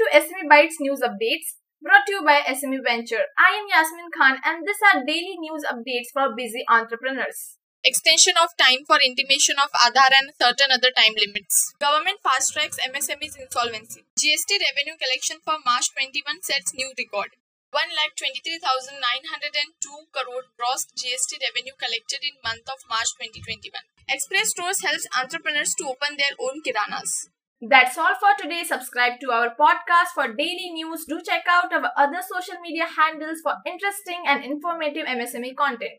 to SME Bytes News Updates, brought to you by SME Venture. I am Yasmin Khan and these are daily news updates for busy entrepreneurs. Extension of time for intimation of Aadhaar and certain other time limits. Government fast tracks MSME's insolvency. GST revenue collection for March 21 sets new record. 1,23,902 crore gross GST revenue collected in month of March 2021. Express Stores helps entrepreneurs to open their own kiranas. That's all for today. Subscribe to our podcast for daily news. Do check out our other social media handles for interesting and informative MSME content.